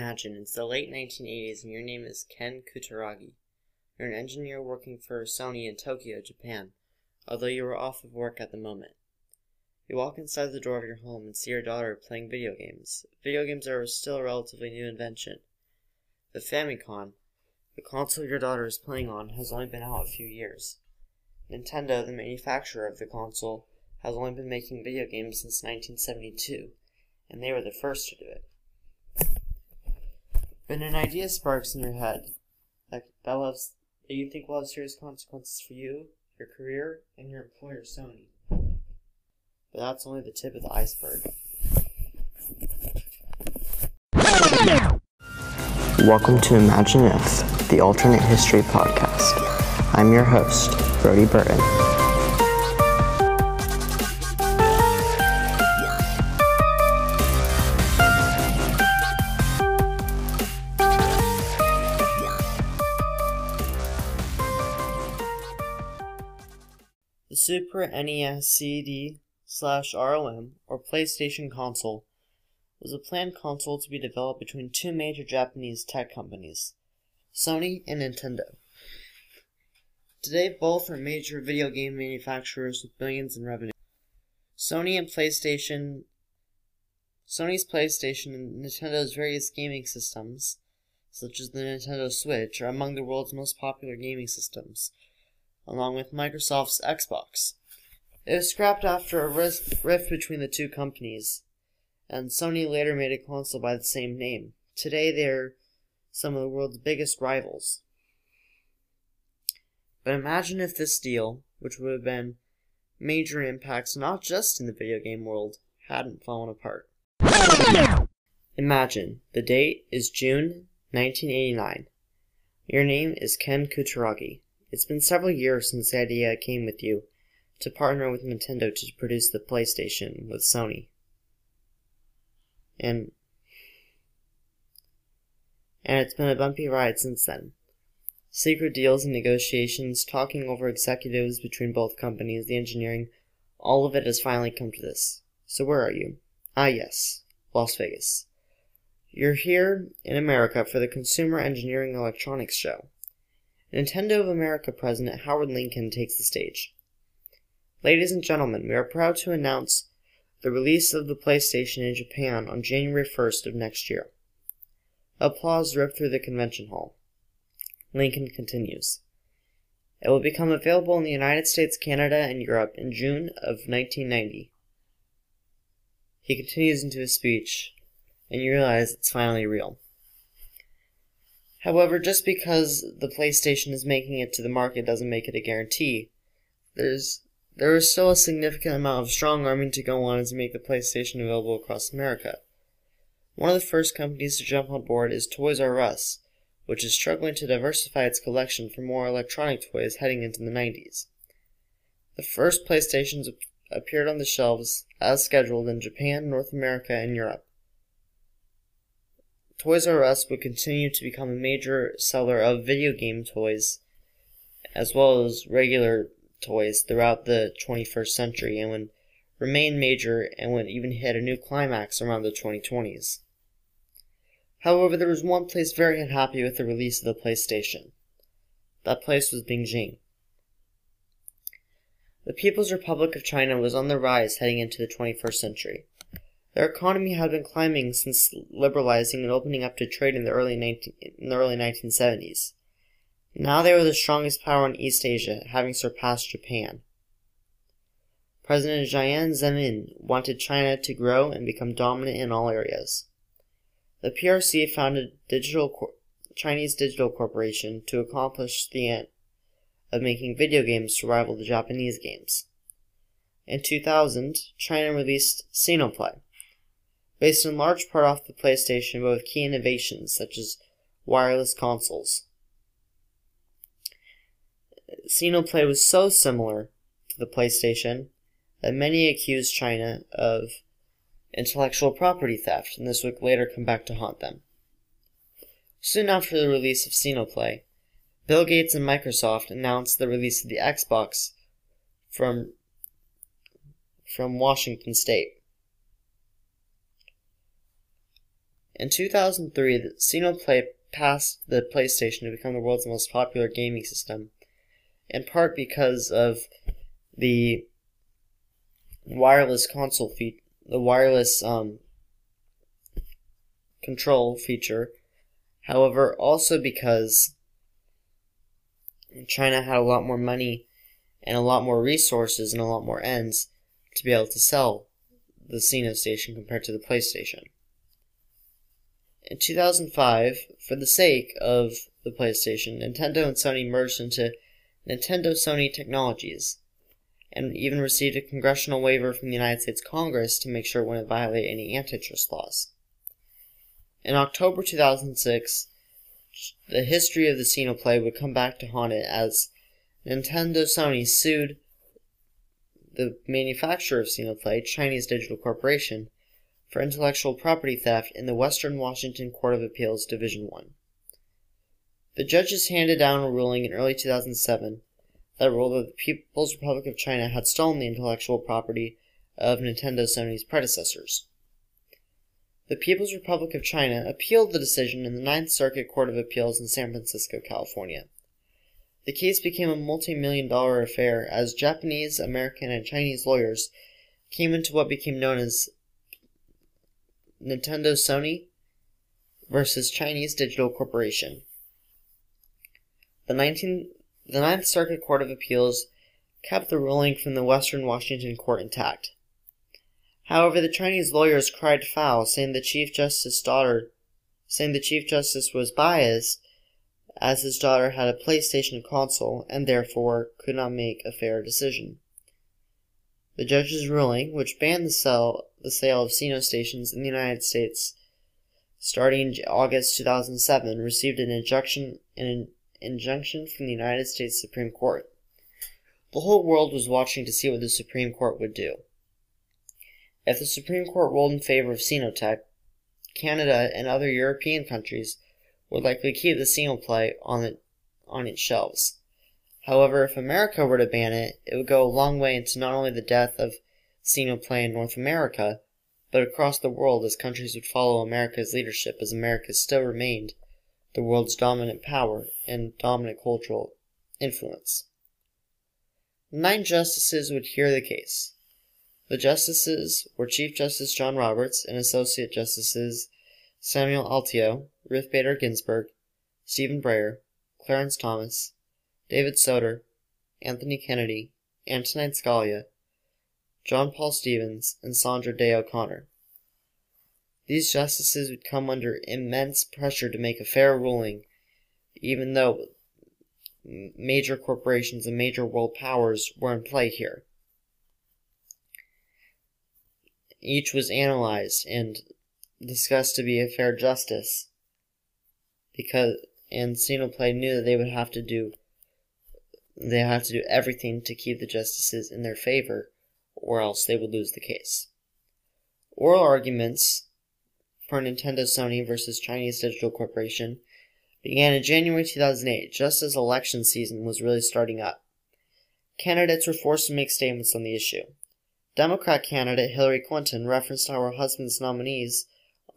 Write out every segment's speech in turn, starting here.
Imagine it's the late 1980s and your name is Ken Kutaragi. You're an engineer working for Sony in Tokyo, Japan, although you are off of work at the moment. You walk inside the door of your home and see your daughter playing video games. Video games are still a relatively new invention. The Famicom, the console your daughter is playing on, has only been out a few years. Nintendo, the manufacturer of the console, has only been making video games since 1972, and they were the first to do it. When an idea sparks in your head that, that, have, that you think will have serious consequences for you, your career, and your employer, Sony. But that's only the tip of the iceberg. Welcome to Imagine If, the alternate history podcast. I'm your host, Brody Burton. Super NES CD slash ROM, or PlayStation console, was a planned console to be developed between two major Japanese tech companies, Sony and Nintendo. Today, both are major video game manufacturers with billions in revenue. Sony and PlayStation Sony's PlayStation and Nintendo's various gaming systems, such as the Nintendo Switch, are among the world's most popular gaming systems along with Microsoft's Xbox. It was scrapped after a rift between the two companies, and Sony later made a console by the same name. Today they are some of the world's biggest rivals. But imagine if this deal, which would have been major impacts not just in the video game world, hadn't fallen apart. Imagine the date is June 1989. Your name is Ken Kutaragi. It's been several years since the idea came with you to partner with Nintendo to produce the PlayStation with Sony. And and it's been a bumpy ride since then. Secret deals and negotiations, talking over executives between both companies, the engineering, all of it has finally come to this. So where are you? Ah yes, Las Vegas. You're here in America for the Consumer Engineering Electronics Show. Nintendo of America President Howard Lincoln takes the stage. Ladies and gentlemen, we are proud to announce the release of the PlayStation in Japan on January 1st of next year. Applause ripped through the convention hall. Lincoln continues. It will become available in the United States, Canada, and Europe in June of 1990. He continues into his speech, and you realize it's finally real. However, just because the PlayStation is making it to the market doesn't make it a guarantee. There's there is still a significant amount of strong arming to go on to make the PlayStation available across America. One of the first companies to jump on board is Toys R Us, which is struggling to diversify its collection for more electronic toys heading into the 90s. The first PlayStations appeared on the shelves as scheduled in Japan, North America, and Europe. Toys R Us would continue to become a major seller of video game toys as well as regular toys throughout the 21st century and would remain major and would even hit a new climax around the 2020s. However, there was one place very unhappy with the release of the PlayStation. That place was Beijing. The People's Republic of China was on the rise heading into the 21st century. Their economy had been climbing since liberalizing and opening up to trade in the early 19, in the early 1970s. Now they were the strongest power in East Asia, having surpassed Japan. President Jiang Zemin wanted China to grow and become dominant in all areas. The PRC founded Digital Chinese Digital Corporation to accomplish the end of making video games to rival the Japanese games. In 2000, China released Xenoplay, based in large part off the PlayStation, but with key innovations such as wireless consoles. Xenoplay was so similar to the PlayStation that many accused China of intellectual property theft, and this would later come back to haunt them. Soon after the release of Xenoplay, Bill Gates and Microsoft announced the release of the Xbox from from Washington State. In 2003, the Xenoplay passed the PlayStation to become the world's most popular gaming system, in part because of the wireless console feat, the wireless um, control feature. However, also because China had a lot more money and a lot more resources and a lot more ends to be able to sell the Xeno Station compared to the PlayStation. In 2005, for the sake of the PlayStation, Nintendo and Sony merged into Nintendo Sony Technologies and even received a congressional waiver from the United States Congress to make sure it wouldn't violate any antitrust laws. In October 2006, the history of the Xenoplay would come back to haunt it as Nintendo Sony sued the manufacturer of Xenoplay, Chinese Digital Corporation, for intellectual property theft in the Western Washington Court of Appeals Division 1. The judges handed down a ruling in early 2007 that ruled that the People's Republic of China had stolen the intellectual property of Nintendo Sony's predecessors. The People's Republic of China appealed the decision in the Ninth Circuit Court of Appeals in San Francisco, California. The case became a multi million dollar affair as Japanese, American, and Chinese lawyers came into what became known as Nintendo Sony versus Chinese Digital Corporation. The 19, the Ninth Circuit Court of Appeals kept the ruling from the Western Washington Court intact. However, the Chinese lawyers cried foul, saying the Chief Justice's daughter, saying the Chief Justice was biased, as his daughter had a PlayStation console and therefore could not make a fair decision. The judge's ruling, which banned the sale, the sale of Xeno stations in the United States starting August 2007, received an injunction, an injunction from the United States Supreme Court. The whole world was watching to see what the Supreme Court would do. If the Supreme Court ruled in favor of Xenotech, Canada and other European countries would likely keep the Xenoplay on, it, on its shelves. However, if America were to ban it, it would go a long way into not only the death of Xenoplay in North America, but across the world as countries would follow America's leadership as America still remained the world's dominant power and dominant cultural influence. Nine justices would hear the case. The justices were Chief Justice John Roberts and Associate Justices Samuel Alito, Ruth Bader Ginsburg, Stephen Breyer, Clarence Thomas, David Souter, Anthony Kennedy, Antonin Scalia, John Paul Stevens, and Sandra Day O'Connor. These justices would come under immense pressure to make a fair ruling, even though major corporations and major world powers were in play here. Each was analyzed and discussed to be a fair justice because and knew that they would have to do they have to do everything to keep the justices in their favor, or else they would lose the case. Oral arguments for Nintendo Sony versus Chinese Digital Corporation began in January 2008, just as election season was really starting up. Candidates were forced to make statements on the issue. Democrat candidate Hillary Clinton referenced how her husband's nominees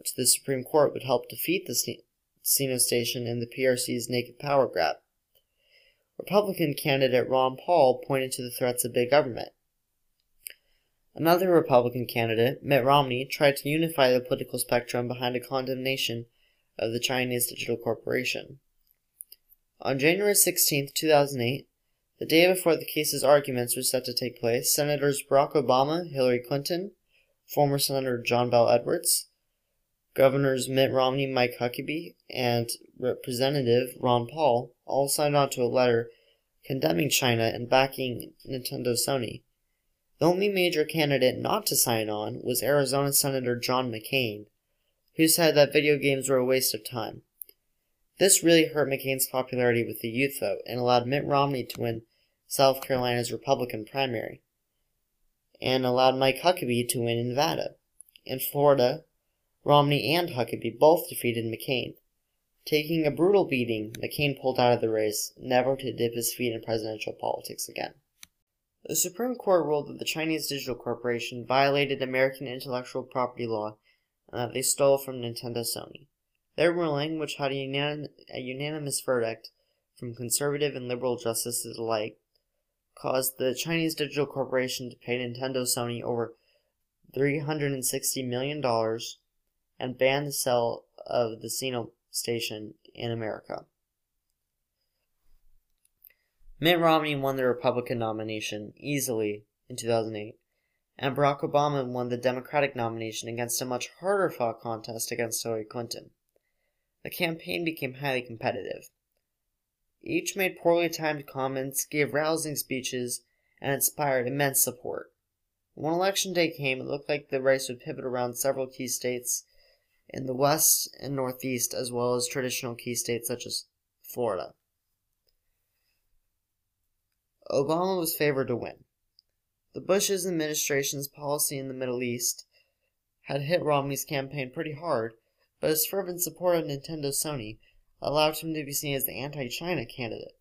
to the Supreme Court would help defeat the Sino station and the PRC's naked power grab. Republican candidate Ron Paul pointed to the threats of big government. Another Republican candidate, Mitt Romney, tried to unify the political spectrum behind a condemnation of the Chinese Digital Corporation. On January 16, 2008, the day before the case's arguments were set to take place, Senators Barack Obama, Hillary Clinton, former Senator John Bell Edwards, Governors Mitt Romney, Mike Huckabee, and Representative Ron Paul all signed on to a letter condemning China and backing Nintendo Sony. The only major candidate not to sign on was Arizona Senator John McCain, who said that video games were a waste of time. This really hurt McCain's popularity with the youth vote and allowed Mitt Romney to win South Carolina's Republican primary, and allowed Mike Huckabee to win in Nevada. In Florida, Romney and Huckabee both defeated McCain. Taking a brutal beating, McCain pulled out of the race, never to dip his feet in presidential politics again. The Supreme Court ruled that the Chinese Digital Corporation violated American intellectual property law and that they stole from Nintendo Sony. Their ruling, which had a, unanim- a unanimous verdict from conservative and liberal justices alike, caused the Chinese Digital Corporation to pay Nintendo Sony over $360 million and ban the sale of the Sino station in America. Mitt Romney won the Republican nomination easily in 2008, and Barack Obama won the Democratic nomination against a much harder fought contest against Hillary Clinton. The campaign became highly competitive. Each made poorly timed comments, gave rousing speeches, and inspired immense support. When election day came, it looked like the race would pivot around several key states in the West and Northeast, as well as traditional key states such as Florida. Obama was favored to win. The Bush's administration's policy in the Middle East had hit Romney's campaign pretty hard, but his fervent support of Nintendo Sony allowed him to be seen as the anti China candidate.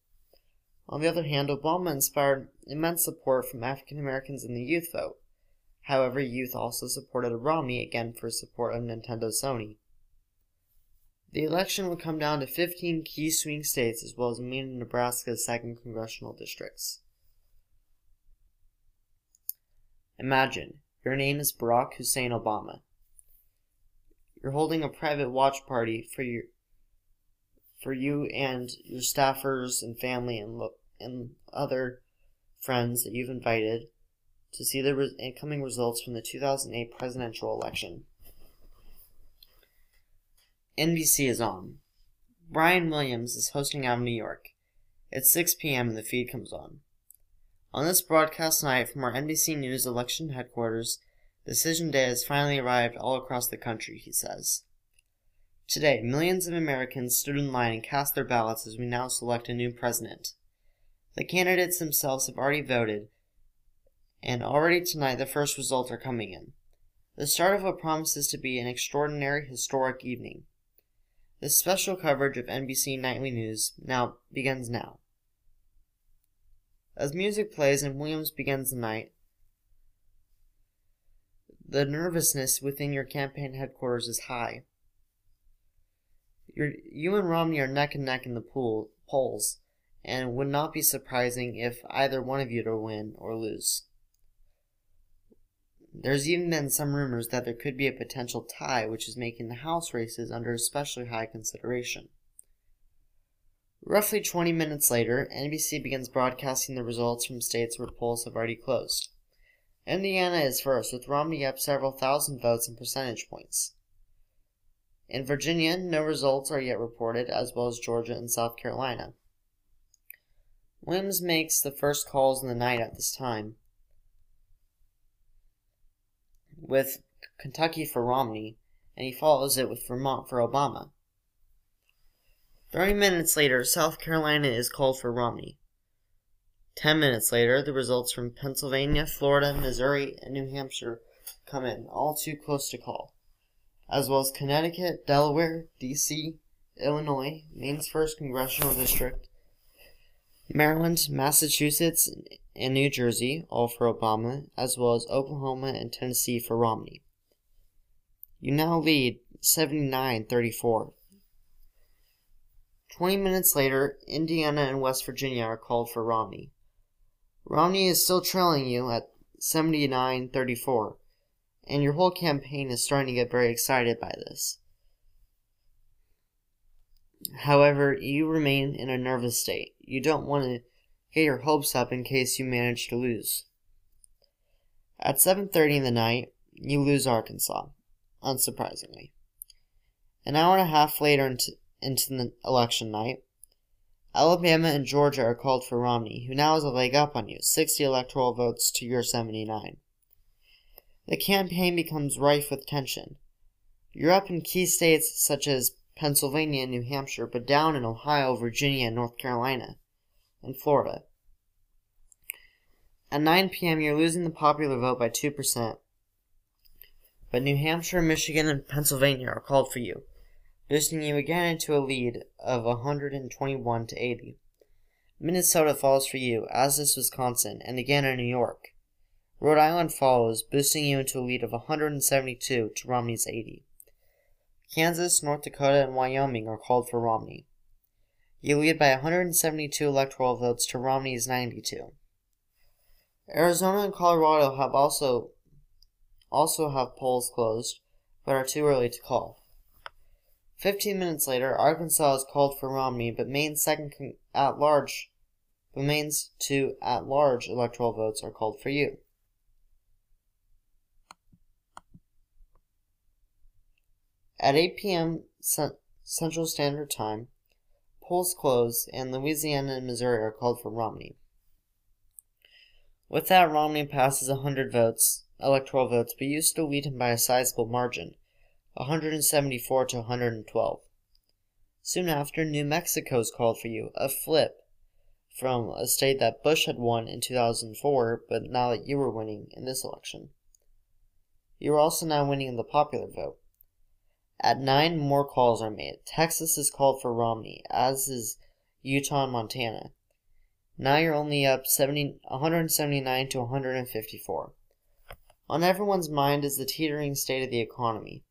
On the other hand, Obama inspired immense support from African Americans in the youth vote. However, youth also supported Romney again for support of Nintendo Sony. The election would come down to 15 key swing states as well as Maine and Nebraska's second congressional districts. Imagine, your name is Barack Hussein Obama. You're holding a private watch party for your for you and your staffers and family and look and other friends that you've invited to see the re- incoming results from the 2008 presidential election. NBC is on. Brian Williams is hosting out of New York. It's 6 p.m. and the feed comes on. On this broadcast night from our NBC News election headquarters, Decision Day has finally arrived all across the country, he says. Today, millions of Americans stood in line and cast their ballots as we now select a new president. The candidates themselves have already voted, and already tonight the first results are coming in. The start of what promises to be an extraordinary historic evening. This special coverage of NBC Nightly News now begins now. As music plays and Williams begins the night, the nervousness within your campaign headquarters is high. You and Romney are neck and neck in the pool, polls, and it would not be surprising if either one of you to win or lose. There's even been some rumors that there could be a potential tie, which is making the House races under especially high consideration. Roughly 20 minutes later, NBC begins broadcasting the results from states where polls have already closed. Indiana is first, with Romney up several thousand votes and percentage points. In Virginia, no results are yet reported, as well as Georgia and South Carolina. Williams makes the first calls in the night at this time, with Kentucky for Romney, and he follows it with Vermont for Obama. Thirty minutes later, South Carolina is called for Romney. Ten minutes later, the results from Pennsylvania, Florida, Missouri, and New Hampshire come in, all too close to call, as well as Connecticut, Delaware, D.C., Illinois, Maine's 1st Congressional District, Maryland, Massachusetts, and New Jersey, all for Obama, as well as Oklahoma and Tennessee for Romney. You now lead 79 34. Twenty minutes later, Indiana and West Virginia are called for Romney. Romney is still trailing you at 79 34, and your whole campaign is starting to get very excited by this. However, you remain in a nervous state. You don't want to get your hopes up in case you manage to lose. At 7:30 in the night, you lose Arkansas, unsurprisingly. An hour and a half later into, into the election night, Alabama and Georgia are called for Romney, who now has a leg up on you, 60 electoral votes to your 79. The campaign becomes rife with tension. You're up in key states such as Pennsylvania New Hampshire, but down in Ohio, Virginia, North Carolina, and Florida. At 9 p.m., you're losing the popular vote by 2%, but New Hampshire, Michigan, and Pennsylvania are called for you, boosting you again into a lead of 121 to 80. Minnesota falls for you, as does Wisconsin, and again in New York. Rhode Island follows, boosting you into a lead of 172 to Romney's 80. Kansas, North Dakota, and Wyoming are called for Romney. You lead by 172 electoral votes to Romney's 92. Arizona and Colorado have also also have polls closed, but are too early to call. Fifteen minutes later, Arkansas is called for Romney, but Maine's second at large, but Maine's two at large electoral votes are called for you. At 8 p.m. Central Standard Time, polls close, and Louisiana and Missouri are called for Romney. With that, Romney passes 100 votes, electoral votes, but you still lead him by a sizable margin, 174 to 112. Soon after, New Mexico is called for you, a flip from a state that Bush had won in 2004, but now that you were winning in this election. You are also now winning in the popular vote. At nine, more calls are made. Texas is called for Romney, as is Utah and Montana. Now you're only up 70, 179 to 154. On everyone's mind is the teetering state of the economy.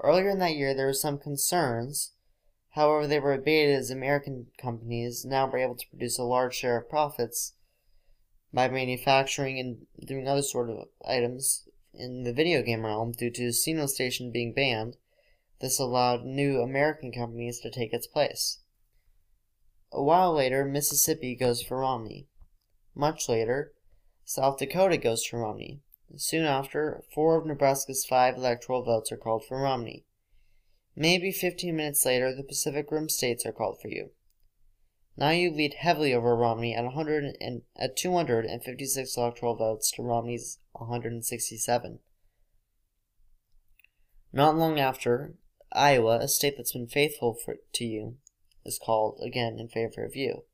Earlier in that year, there were some concerns. However, they were abated as American companies now were able to produce a large share of profits by manufacturing and doing other sort of items in the video game realm due to Station being banned. This allowed new American companies to take its place. A while later, Mississippi goes for Romney. Much later, South Dakota goes for Romney. Soon after, four of Nebraska's five electoral votes are called for Romney. Maybe 15 minutes later, the Pacific Rim states are called for you. Now you lead heavily over Romney at 100 and, at 256 electoral votes to Romney's 167. Not long after, Iowa, a state that's been faithful for, to you, is called again in favor of you.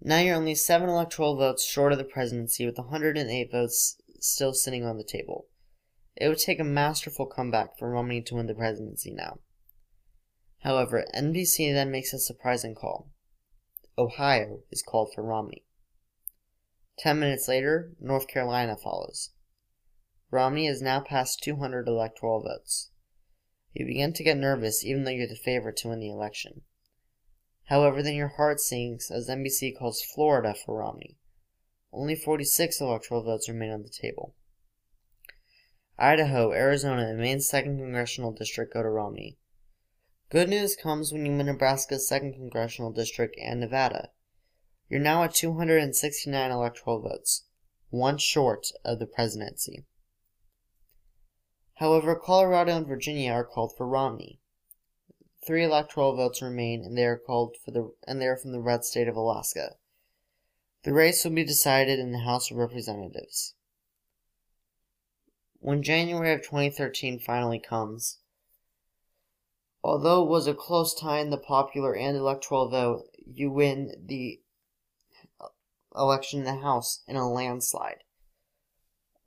Now you're only seven electoral votes short of the presidency, with 108 votes still sitting on the table. It would take a masterful comeback for Romney to win the presidency now. However, NBC then makes a surprising call. Ohio is called for Romney. Ten minutes later, North Carolina follows. Romney has now passed 200 electoral votes. You begin to get nervous even though you're the favorite to win the election. However, then your heart sinks as NBC calls Florida for Romney. Only 46 electoral votes remain on the table. Idaho, Arizona, and Maine's 2nd Congressional District go to Romney. Good news comes when you win Nebraska's 2nd Congressional District and Nevada. You're now at 269 electoral votes, one short of the presidency. However, Colorado and Virginia are called for Romney. Three electoral votes remain, and they are called for the and they are from the red state of Alaska. The race will be decided in the House of Representatives. When January of 2013 finally comes, although it was a close tie in the popular and electoral vote, you win the election in the House in a landslide.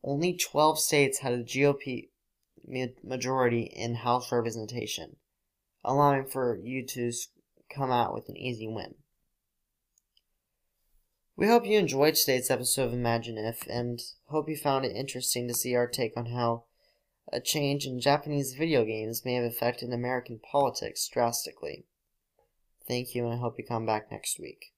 Only 12 states had a GOP majority in House representation allowing for you to come out with an easy win. We hope you enjoyed today's episode of Imagine If, and hope you found it interesting to see our take on how a change in Japanese video games may have affected American politics drastically. Thank you, and I hope you come back next week.